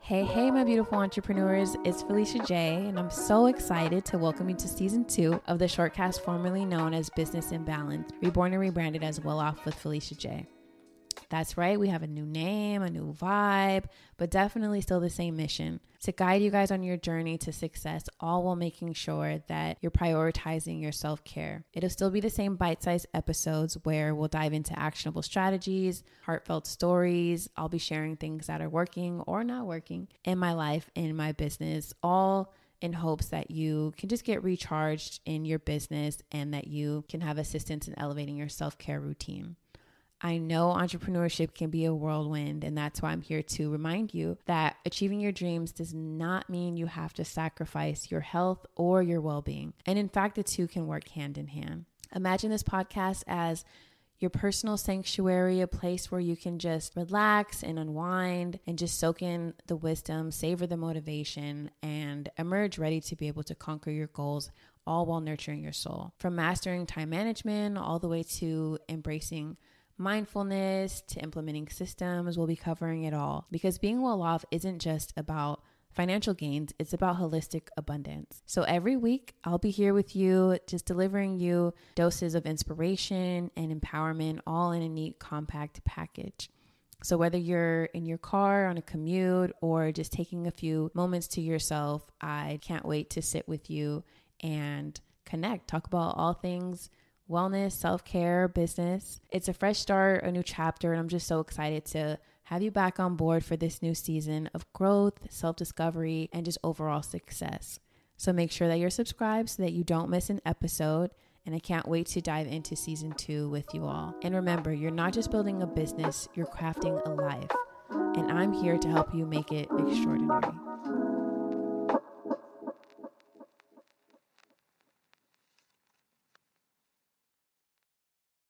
Hey, hey, my beautiful entrepreneurs. It's Phylisha J, and I'm so excited to welcome you to season two of the shortcast formerly known as Business in Balance, reborn and rebranded as Well Off with Phylisha J. That's right, we have a new name, a new vibe, but definitely still the same mission to guide you guys on your journey to success, all while making sure that you're prioritizing your self care. It'll still be the same bite sized episodes where we'll dive into actionable strategies, heartfelt stories. I'll be sharing things that are working or not working in my life, in my business, all in hopes that you can just get recharged in your business and that you can have assistance in elevating your self care routine. I know entrepreneurship can be a whirlwind, and that's why I'm here to remind you that achieving your dreams does not mean you have to sacrifice your health or your well being. And in fact, the two can work hand in hand. Imagine this podcast as your personal sanctuary, a place where you can just relax and unwind and just soak in the wisdom, savor the motivation, and emerge ready to be able to conquer your goals all while nurturing your soul. From mastering time management all the way to embracing mindfulness to implementing systems. We'll be covering it all because being well off isn't just about financial gains, it's about holistic abundance. So every week, I'll be here with you, just delivering you doses of inspiration and empowerment, all in a neat, compact package. So, whether you're in your car on a commute or just taking a few moments to yourself, I can't wait to sit with you and connect, talk about all things wellness, self care, business. It's a fresh start, a new chapter, and I'm just so excited to have you back on board for this new season of growth, self discovery, and just overall success. So make sure that you're subscribed so that you don't miss an episode. And I can't wait to dive into season two with you all. And remember, you're not just building a business, you're crafting a life. And I'm here to help you make it extraordinary.